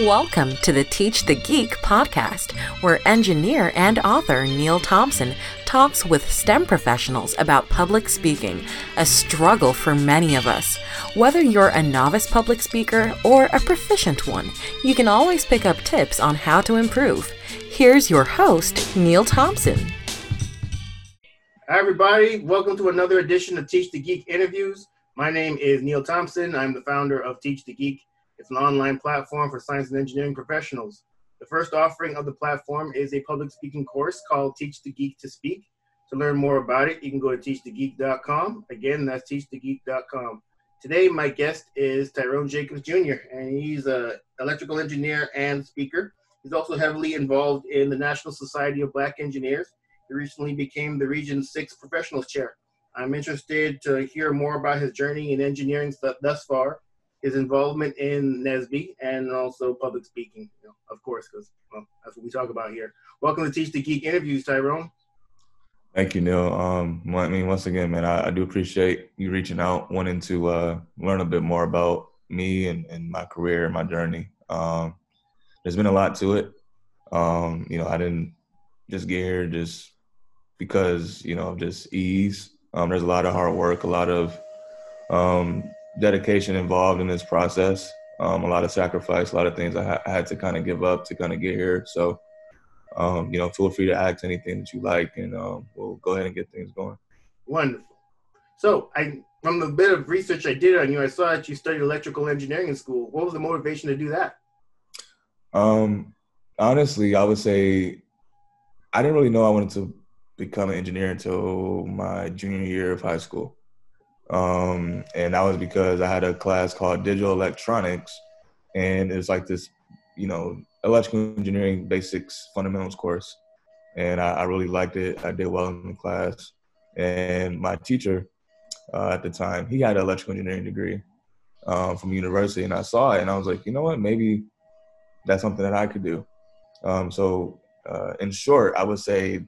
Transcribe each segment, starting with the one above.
Welcome to the Teach the Geek podcast, where engineer and author Neil Thompson talks with STEM professionals about public speaking, a struggle for many of us. Whether you're a novice public speaker or a proficient one, you can always pick up tips on how to improve. Here's your host, Neil Thompson. Hi, everybody. Welcome to another edition of Teach the Geek interviews. My name is Neil Thompson. I'm the founder of Teach the Geek it's an online platform for science and engineering professionals. The first offering of the platform is a public speaking course called Teach the Geek to Speak. To learn more about it, you can go to teachthegeek.com. Again, that's teachthegeek.com. Today, my guest is Tyrone Jacobs Jr., and he's an electrical engineer and speaker. He's also heavily involved in the National Society of Black Engineers. He recently became the Region 6 Professionals Chair. I'm interested to hear more about his journey in engineering thus far his involvement in NSBE and also public speaking, you know, of course, because well, that's what we talk about here. Welcome to Teach the Geek interviews, Tyrone. Thank you, Neil. Um, I mean, once again, man, I, I do appreciate you reaching out, wanting to uh, learn a bit more about me and, and my career and my journey. Um, there's been a lot to it. Um, you know, I didn't just get here just because, you know, just ease. Um, there's a lot of hard work, a lot of um, dedication involved in this process. Um, a lot of sacrifice, a lot of things I, ha- I had to kind of give up to kind of get here. So, um, you know, feel free to ask anything that you like, and um, we'll go ahead and get things going. Wonderful. So, I from the bit of research I did on you, I saw that you studied electrical engineering in school. What was the motivation to do that? Um, honestly, I would say I didn't really know I wanted to become an engineer until my junior year of high school. Um, and that was because I had a class called digital electronics, and it's like this, you know, electrical engineering basics fundamentals course. And I, I really liked it. I did well in the class. And my teacher uh, at the time, he had an electrical engineering degree um, from university, and I saw it, and I was like, you know what, maybe that's something that I could do. Um, so, uh, in short, I would say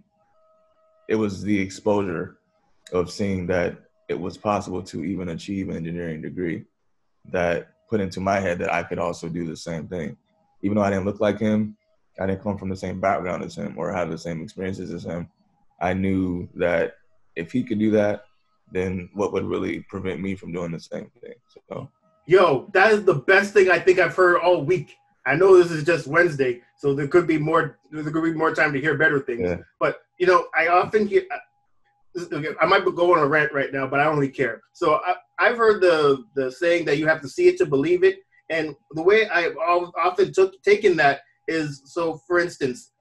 it was the exposure of seeing that it was possible to even achieve an engineering degree that put into my head that I could also do the same thing. Even though I didn't look like him, I didn't come from the same background as him or have the same experiences as him. I knew that if he could do that, then what would really prevent me from doing the same thing? So, yo, that is the best thing I think I've heard all week. I know this is just Wednesday, so there could be more. There could be more time to hear better things. Yeah. But you know, I often hear I might be going on a rant right now, but I don't really care. So I, have heard the the saying that you have to see it to believe it, and the way I've often took taken that is so. For instance,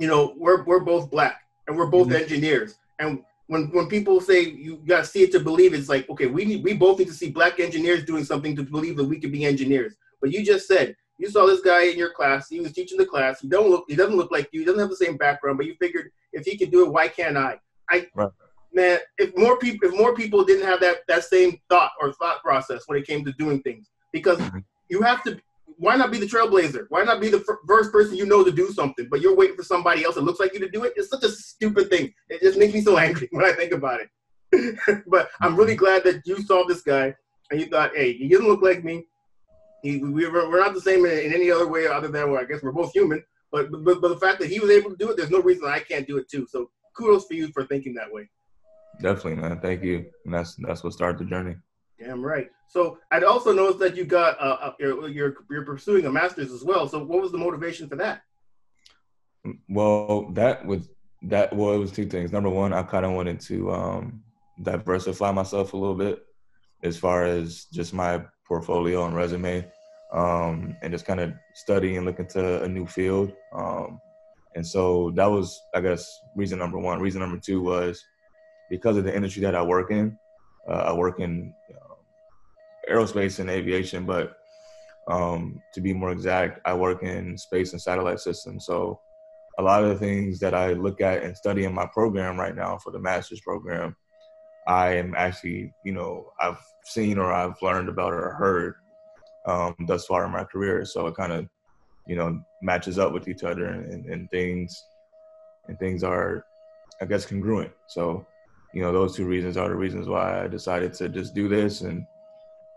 you know, we're we're both black and we're both mm-hmm. engineers, and when when people say you got to see it to believe, it, it's like okay, we need we both need to see black engineers doing something to believe that we could be engineers. But you just said you saw this guy in your class. He was teaching the class. He don't look. He doesn't look like you. He doesn't have the same background. But you figured if he can do it, why can't I? I right. man, if more people if more people didn't have that that same thought or thought process when it came to doing things, because mm-hmm. you have to. Why not be the trailblazer? Why not be the first person you know to do something, but you're waiting for somebody else that looks like you to do it? It's such a stupid thing. It just makes me so angry when I think about it. but I'm really mm-hmm. glad that you saw this guy and you thought, hey, he doesn't look like me. He, we, we're not the same in, in, any other way other than, well, I guess we're both human. But, but but the fact that he was able to do it, there's no reason I can't do it too. So kudos for you for thinking that way. Definitely, man. Thank you. And that's that's what started the journey. Damn right. So I'd also noticed that you got uh, uh, you're, you're you're pursuing a master's as well. So what was the motivation for that? Well, that was that. Well, it was two things. Number one, I kind of wanted to um, diversify myself a little bit as far as just my portfolio and resume, um, and just kind of study and look into a new field. Um, and so that was, I guess, reason number one. Reason number two was because of the industry that I work in. Uh, I work in uh, aerospace and aviation, but um, to be more exact, I work in space and satellite systems. So a lot of the things that I look at and study in my program right now for the master's program, I am actually, you know, I've seen or I've learned about or heard um, thus far in my career. So it kind of you know matches up with each other and, and things and things are i guess congruent so you know those two reasons are the reasons why i decided to just do this and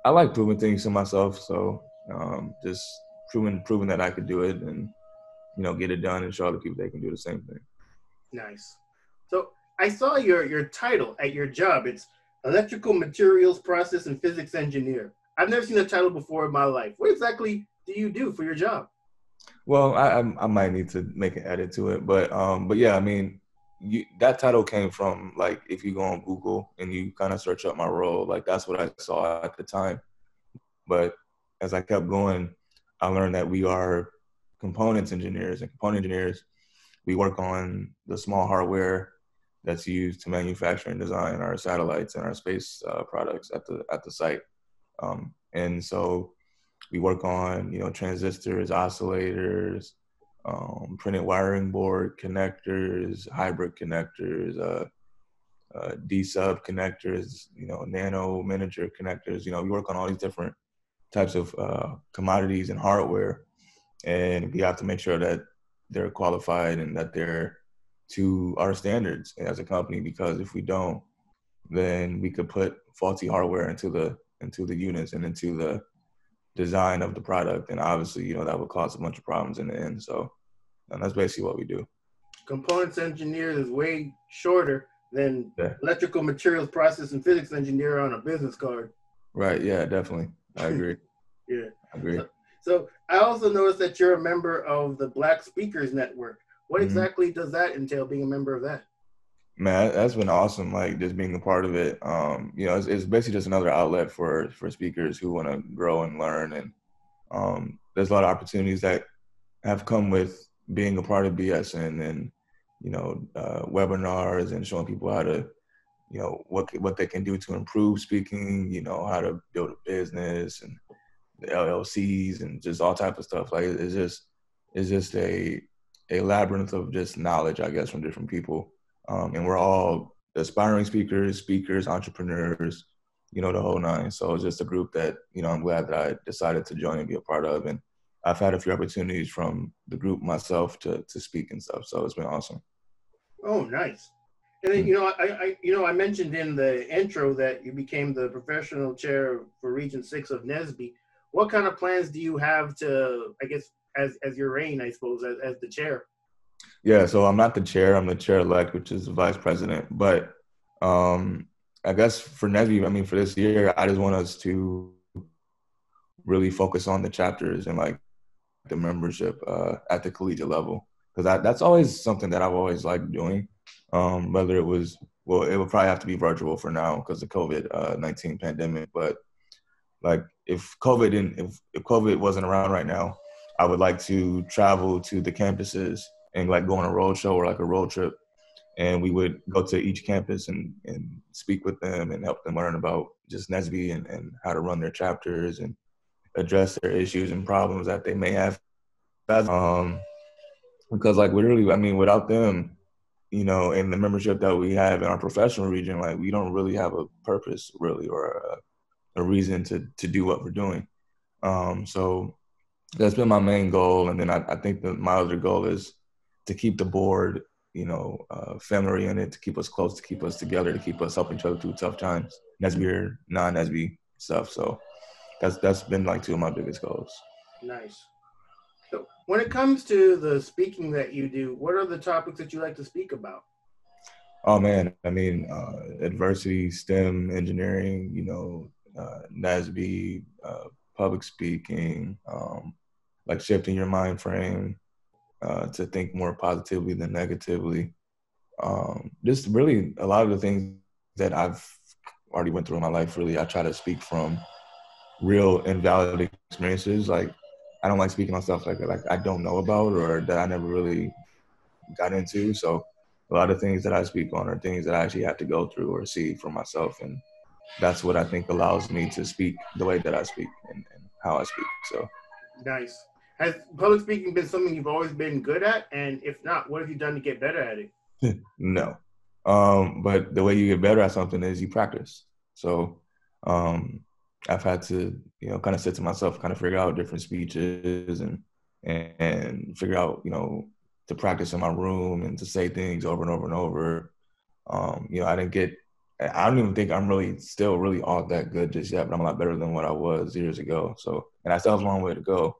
i like proving things to myself so um, just proving proving that I could do it and you know get it done and show other people they can do the same thing. Nice. So I saw your your title at your job. It's electrical materials process and physics engineer. I've never seen a title before in my life. What exactly do you do for your job? Well, I I might need to make an edit to it, but um, but yeah, I mean, you, that title came from like if you go on Google and you kind of search up my role, like that's what I saw at the time. But as I kept going, I learned that we are components engineers and component engineers. We work on the small hardware that's used to manufacture and design our satellites and our space uh, products at the at the site. Um, and so we work on you know transistors, oscillators, um, printed wiring board connectors, hybrid connectors, uh, uh, D sub connectors, you know, nano miniature connectors. You know, we work on all these different types of uh, commodities and hardware, and we have to make sure that they're qualified and that they're to our standards as a company. Because if we don't, then we could put faulty hardware into the into the units and into the design of the product, and obviously, you know, that would cause a bunch of problems in the end. So, and that's basically what we do. Components engineer is way shorter than yeah. electrical materials process and physics engineer on a business card. Right. Yeah. Definitely. I agree. yeah. I agree. So, so, I also noticed that you're a member of the Black Speakers Network. What mm-hmm. exactly does that entail? Being a member of that? Man, that's been awesome. Like just being a part of it. Um, you know, it's, it's basically just another outlet for for speakers who want to grow and learn. And um, there's a lot of opportunities that have come with being a part of BSN and you know uh, webinars and showing people how to you know what what they can do to improve speaking. You know how to build a business and the LLCs and just all type of stuff. Like it's just it's just a a labyrinth of just knowledge, I guess, from different people um, and we're all aspiring speakers, speakers, entrepreneurs, you know, the whole nine. So it's just a group that, you know, I'm glad that I decided to join and be a part of. And I've had a few opportunities from the group myself to, to speak and stuff. So it's been awesome. Oh, nice. And then, hmm. you know, I, I, you know, I mentioned in the intro that you became the professional chair for Region Six of NSBE. What kind of plans do you have to, I guess, as as your reign, I suppose, as, as the chair? Yeah, so I'm not the chair. I'm the chair elect, which is the vice president. But um, I guess for NSBE, I mean, for this year, I just want us to really focus on the chapters and like the membership uh, at the collegiate level because that's always something that I've always liked doing. Um, whether it was well, it would probably have to be virtual for now because the COVID uh, nineteen pandemic. But like, if COVID didn't, if, if COVID wasn't around right now, I would like to travel to the campuses and like go on a road show or like a road trip. And we would go to each campus and, and speak with them and help them learn about just NSBE and, and how to run their chapters and address their issues and problems that they may have. Um, because like literally, I mean, without them, you know, and the membership that we have in our professional region, like we don't really have a purpose really or a, a reason to to do what we're doing. Um, so that's been my main goal, and then I, I think that my other goal is to keep the board, you know, uh, family oriented, to keep us close, to keep us together, to keep us helping each other through tough times. NSBE or non-NSBE stuff. So that's that's been like two of my biggest goals. Nice. So when it comes to the speaking that you do, what are the topics that you like to speak about? Oh man, I mean, uh, adversity, STEM, engineering, you know, uh, NSBE, uh, public speaking, um, like shifting your mind frame, uh, to think more positively than negatively. Um, just really a lot of the things that I've already went through in my life. Really, I try to speak from real invalid experiences. Like I don't like speaking on stuff like like I don't know about or that I never really got into. So a lot of things that I speak on are things that I actually have to go through or see for myself, and that's what I think allows me to speak the way that I speak and, and how I speak. So nice. Has public speaking been something you've always been good at? And if not, what have you done to get better at it? no. Um, but the way you get better at something is you practice. So um, I've had to, you know, kind of sit to myself, kind of figure out different speeches and, and, and figure out, you know, to practice in my room and to say things over and over and over. Um, you know, I didn't get I don't even think I'm really still really all that good just yet, but I'm a lot better than what I was years ago. So, and I still have a long way to go.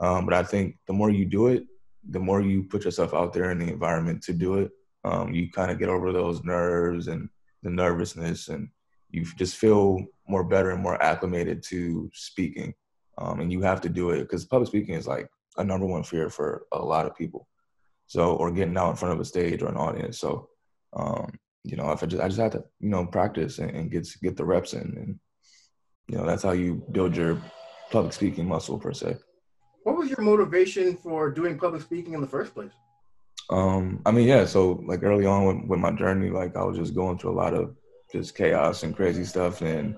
Um, but I think the more you do it, the more you put yourself out there in the environment to do it, um, you kind of get over those nerves and the nervousness, and you just feel more better and more acclimated to speaking. Um, and you have to do it because public speaking is like a number one fear for a lot of people. So, or getting out in front of a stage or an audience. So, um, you know, if I just I just had to, you know, practice and, and get get the reps in, and you know, that's how you build your public speaking muscle per se. What was your motivation for doing public speaking in the first place? Um, I mean, yeah. So like early on with, with my journey, like I was just going through a lot of just chaos and crazy stuff, and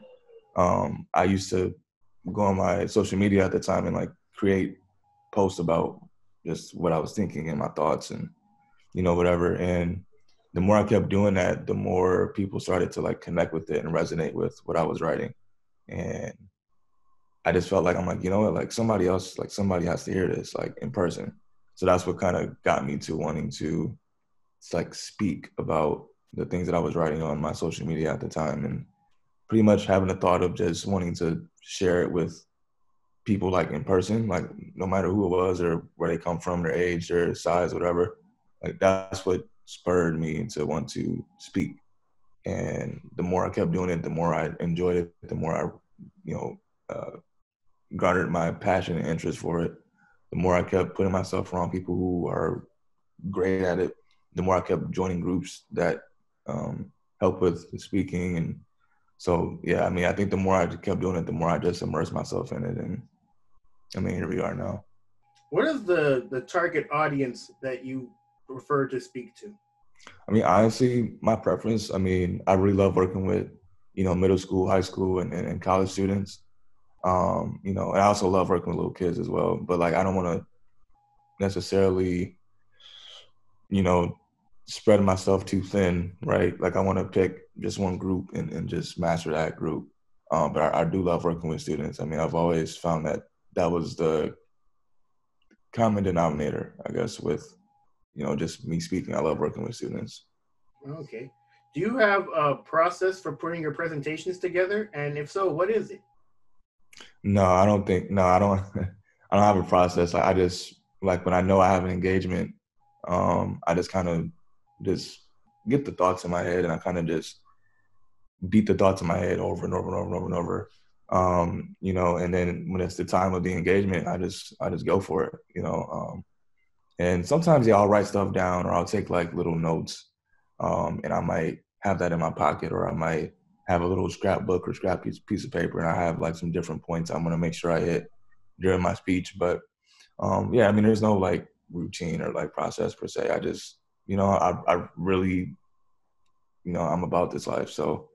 um, I used to go on my social media at the time and like create posts about just what I was thinking and my thoughts and you know whatever. And the more I kept doing that, the more people started to like connect with it and resonate with what I was writing. And I just felt like I'm like, you know what, like somebody else, like somebody has to hear this, like in person. So that's what kind of got me to wanting to like speak about the things that I was writing on my social media at the time and pretty much having the thought of just wanting to share it with people like in person, like no matter who it was or where they come from, their age, their size, whatever. Like that's what spurred me to want to speak. And the more I kept doing it, the more I enjoyed it, the more I, you know, uh, garnered my passion and interest for it. The more I kept putting myself around people who are great at it, the more I kept joining groups that um, help with speaking. And so, yeah, I mean, I think the more I kept doing it, the more I just immersed myself in it. And I mean, here we are now. What is the the target audience that you prefer to speak to? I mean, honestly, my preference. I mean, I really love working with, you know, middle school, high school, and, and, and college students. Um, you know, and I also love working with little kids as well. But like, I don't want to necessarily, you know, spread myself too thin, right? Like, I want to pick just one group and, and just master that group. Um, but I, I do love working with students. I mean, I've always found that that was the common denominator, I guess, with you know just me speaking. I love working with students. Okay. Do you have a process for putting your presentations together? And if so, what is it? No, I don't think. No, I don't. I don't have a process. I just like when I know I have an engagement, um, I just kind of just get the thoughts in my head, and I kind of just beat the thoughts in my head over and over and over and over and over um, you know, and then when it's the time of the engagement, I just I just go for it, you know. Um, and sometimes yeah, I'll write stuff down or I'll take like little notes, um, and I might have that in my pocket or I might have a little scrapbook or scrap piece, piece of paper, and I have like some different points I'm gonna make sure I hit during my speech. But um, yeah, I mean, there's no like routine or like process per se. I just you know I I really you know I'm about this life, so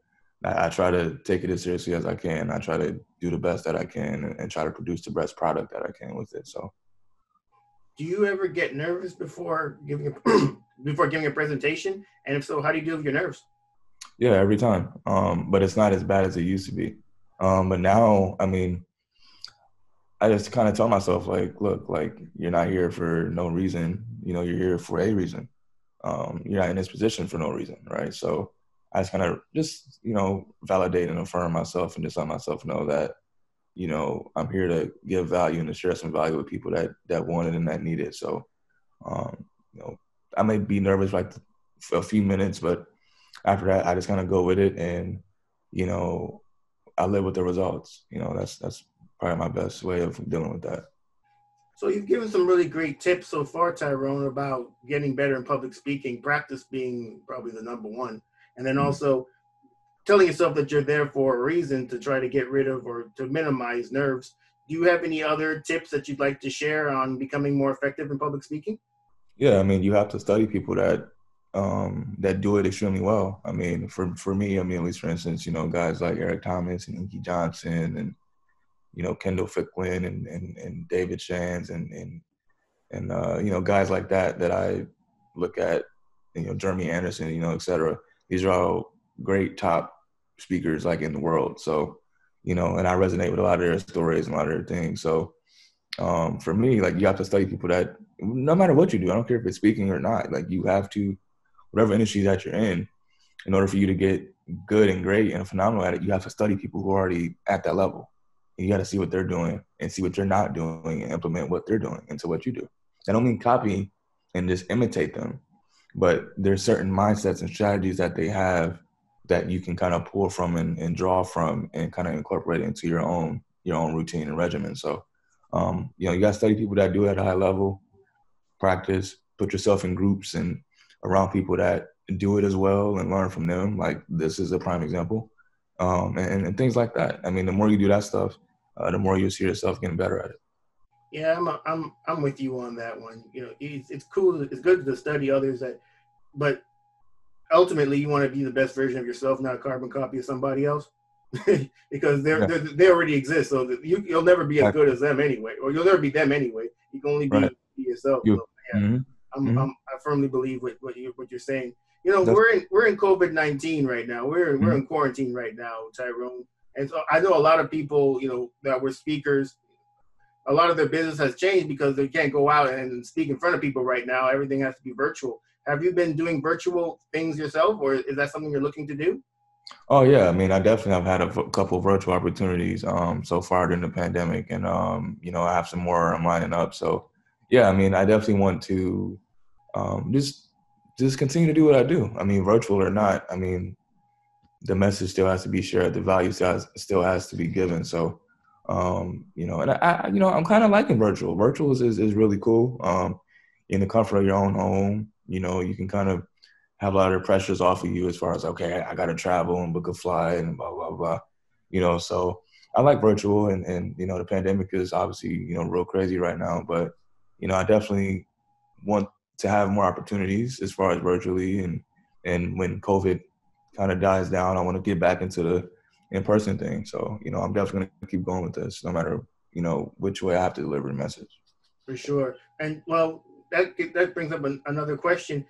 I, I, try to take it as seriously as I can. I try to do the best that I can and, and, try to produce the best product that I can with it. So, do you ever get nervous before giving a before giving a presentation? And if so, how do you deal with your nerves? Yeah, every time. Um, but it's not as bad as it used to be. Um, but now, I mean, I just kind of tell myself like, look, like you're not here for no reason. You know, you're here for a reason. Um, you're not in this position for no reason, right? So I just kind of just you know validate and affirm myself and just let myself know that you know I'm here to give value and to share some value with people that that want it and that need it. So um, you know I may be nervous like a few minutes, but after that I just kind of go with it and you know I live with the results. You know that's that's probably my best way of dealing with that. So you've given some really great tips so far, Tyrone, about getting better in public speaking. Practice being probably the number one and then mm-hmm. also telling yourself that you're there for a reason to try to get rid of or to minimize nerves. Do you have any other tips that you'd like to share on becoming more effective in public speaking? Yeah, I mean, you have to study people that um, that do it extremely well. I mean, for for me, I mean, at least for instance, you know, guys like Eric Thomas and Inky Johnson and you know Kendall Ficklin and and, and David Shands and and and uh, you know guys like that that I look at, you know, Jeremy Anderson, you know, et cetera these are all great top speakers like in the world. So, you know, and I resonate with a lot of their stories and a lot of their things. So, um, for me, like you have to study people that no matter what you do, I don't care if it's speaking or not, like you have to, whatever industry that you're in, in order for you to get good and great and phenomenal at it, you have to study people who are already at that level. You got to see what they're doing and see what you're not doing and implement what they're doing into what you do. I don't mean copy and just imitate them, but there's certain mindsets and strategies that they have that you can kind of pull from and, and draw from and kind of incorporate into your own your own routine and regimen. So, um, you know, you got to study people that do it at a high level, practice, put yourself in groups and around people that do it as well and learn from them. Like this is a prime example, um, and, and things like that. I mean, the more you do that stuff, uh, the more you see yourself getting better at it. Yeah, I'm a, I'm I'm with you on that one. You know, it's, it's cool. It's good to study others that, but ultimately you want to be the best version of yourself, not a carbon copy of somebody else, because they yeah. they already exist. So you you'll never be as good as them anyway, or you'll never be them anyway. You can only be, right. yourself. You. So, yeah, mm-hmm. I'm, mm-hmm. I'm, i firmly believe what what you what you're saying. You know, That's, we're in we're in COVID nineteen right now. We're mm-hmm. we're in quarantine right now, Tyrone. And so I know a lot of people, you know, that were speakers. A lot of their business has changed because they can't go out and speak in front of people right now. Everything has to be virtual. Have you been doing virtual things yourself, or is that something you're looking to do? Oh yeah, I mean, I definitely have had a couple virtual opportunities um, so far during the pandemic, and um, you know, I have some more I'm lining up. So yeah, I mean, I definitely want to um, just just continue to do what I do. I mean, virtual or not, I mean, the message still has to be shared. The value still has, still has to be given. So, um, you know, and I, I you know, I'm kind of liking virtual. Virtual is, is, is really cool. Um, in the comfort of your own home, you know, you can kind of have a lot of pressures off of you as far as okay, I got to travel and book a flight and blah blah blah. You know, so I like virtual, and and you know, the pandemic is obviously you know real crazy right now, but you know, I definitely want to have more opportunities as far as virtually and and when COVID kind of dies down, I want to get back into the in person thing. So, you know, I'm definitely gonna keep going with this no matter, you know, which way I have to deliver the message. For sure. And well, that that brings up an, another question.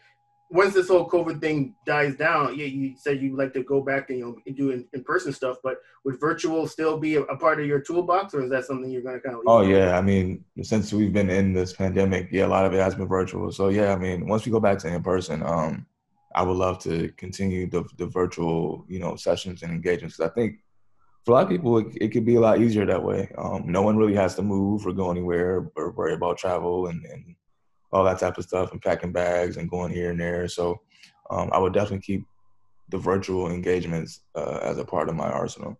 Once this whole COVID thing dies down, yeah, you said you'd like to go back and you know do in, in person stuff, but would virtual still be a, a, part of your toolbox, or is that something you're going to kind of? oh yeah, I mean, since we've been in this pandemic, yeah, a lot of it has been virtual. So yeah, I mean, once we go back to in person, um, I would love to continue the the virtual, you know, sessions and engagements. I think for a lot of people, it, it could be a lot easier that way. Um, no one really has to move or go anywhere or worry about travel and, and all that type of stuff and packing bags and going here and there. So um, I would definitely keep the virtual engagements uh, as a part of my arsenal.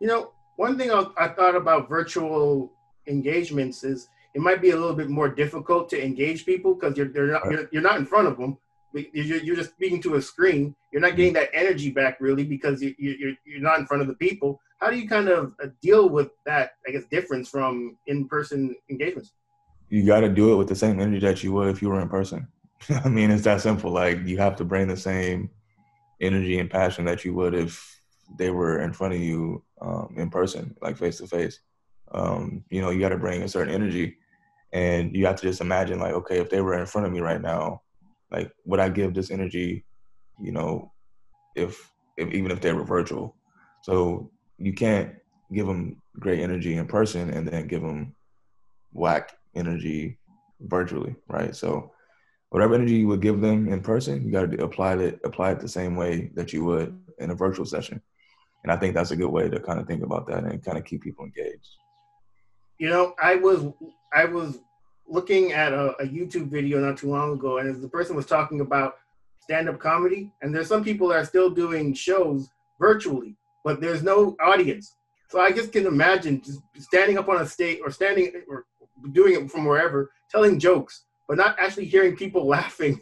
You know, one thing I, I thought about virtual engagements is it might be a little bit more difficult to engage people because you're, you're not you're, you're, not in front of them. You're, you're just speaking to a screen. You're not getting that energy back really because you, you, you're not in front of the people. How do you kind of uh, deal with that? I guess difference from in-person engagements you got to do it with the same energy that you would if you were in person. I mean, it's that simple. Like you have to bring the same energy and passion that you would if they were in front of you um, in person, like face to face. You know, you got to bring a certain energy, and you have to just imagine, like, okay, if they were in front of me right now, like, would I give this energy? You know, if if even if they were virtual, so you can't give them great energy in person and then give them whack energy virtually, right? So whatever energy you would give them in person, you got to apply it apply it the same way that you would in a virtual session. And I think that's a good way to kind of think about that and kind of keep people engaged. You know, I was I was looking at a, a YouTube video not too long ago, and the person was talking about stand-up comedy, and there's some people that are still doing shows virtually, but there's no audience. So I just can imagine just standing up on a stage or standing or doing it from wherever, telling jokes, but not actually hearing people laughing.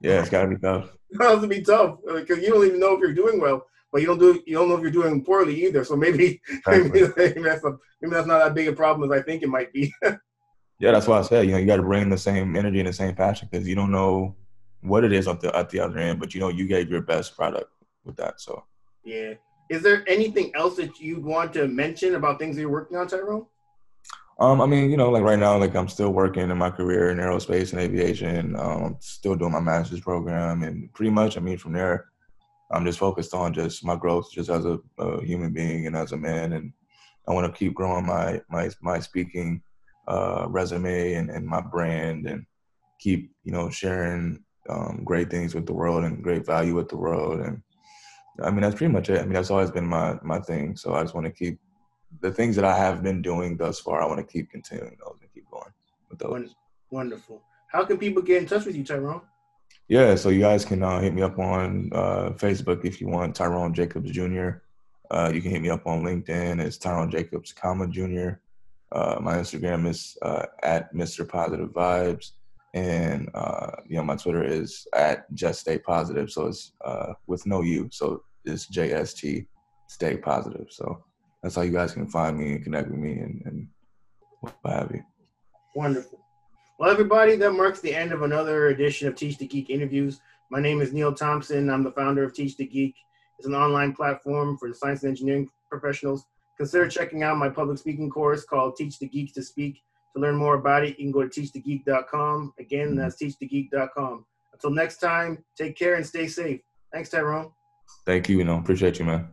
Yeah, it's gotta be tough. it has to be tough because you don't even know if you're doing well, but you don't do you don't know if you're doing poorly either. So maybe maybe, maybe, that's a, maybe that's not that big a problem as I think it might be. yeah, that's why I said you know you got to bring the same energy and the same passion because you don't know what it is at the at the other end, but you know you gave your best product with that. So yeah. Is there anything else that you want to mention about things that you're working on, Tyrone? Um, I mean, you know, like right now, like I'm still working in my career in aerospace and aviation. Um, still doing my master's program, and pretty much, I mean, from there, I'm just focused on just my growth, just as a, a human being and as a man, and I want to keep growing my my my speaking uh, resume and, and my brand, and keep you know sharing um, great things with the world and great value with the world, and I mean that's pretty much it. I mean that's always been my my thing. So I just want to keep the things that I have been doing thus far, I want to keep continuing those and keep going with those. Wonderful. How can people get in touch with you, Tyrone? Yeah, so you guys can uh, hit me up on uh, Facebook if you want Tyrone Jacobs Jr. Uh, you can hit me up on LinkedIn. It's Tyrone Jacobs, comma Jr. Uh, my Instagram is uh, at Mr. Positive Vibes, and uh, you know my Twitter is at Just Stay Positive. So it's with no U, so it's JST Stay Positive. So that's how you guys can find me and connect with me and, and what have you. Wonderful. Well, everybody, that marks the end of another edition of Teach the Geek interviews. My name is Neil Thompson. I'm the founder of Teach the Geek. It's an online platform for science and engineering professionals. Consider checking out my public speaking course called Teach the Geek to Speak. To learn more about it, you can go to teachthegeek.com. Again, mm-hmm. that's teachthegeek.com. Until next time, take care and stay safe. Thanks, Tyrone. Thank you. You know, appreciate you, man.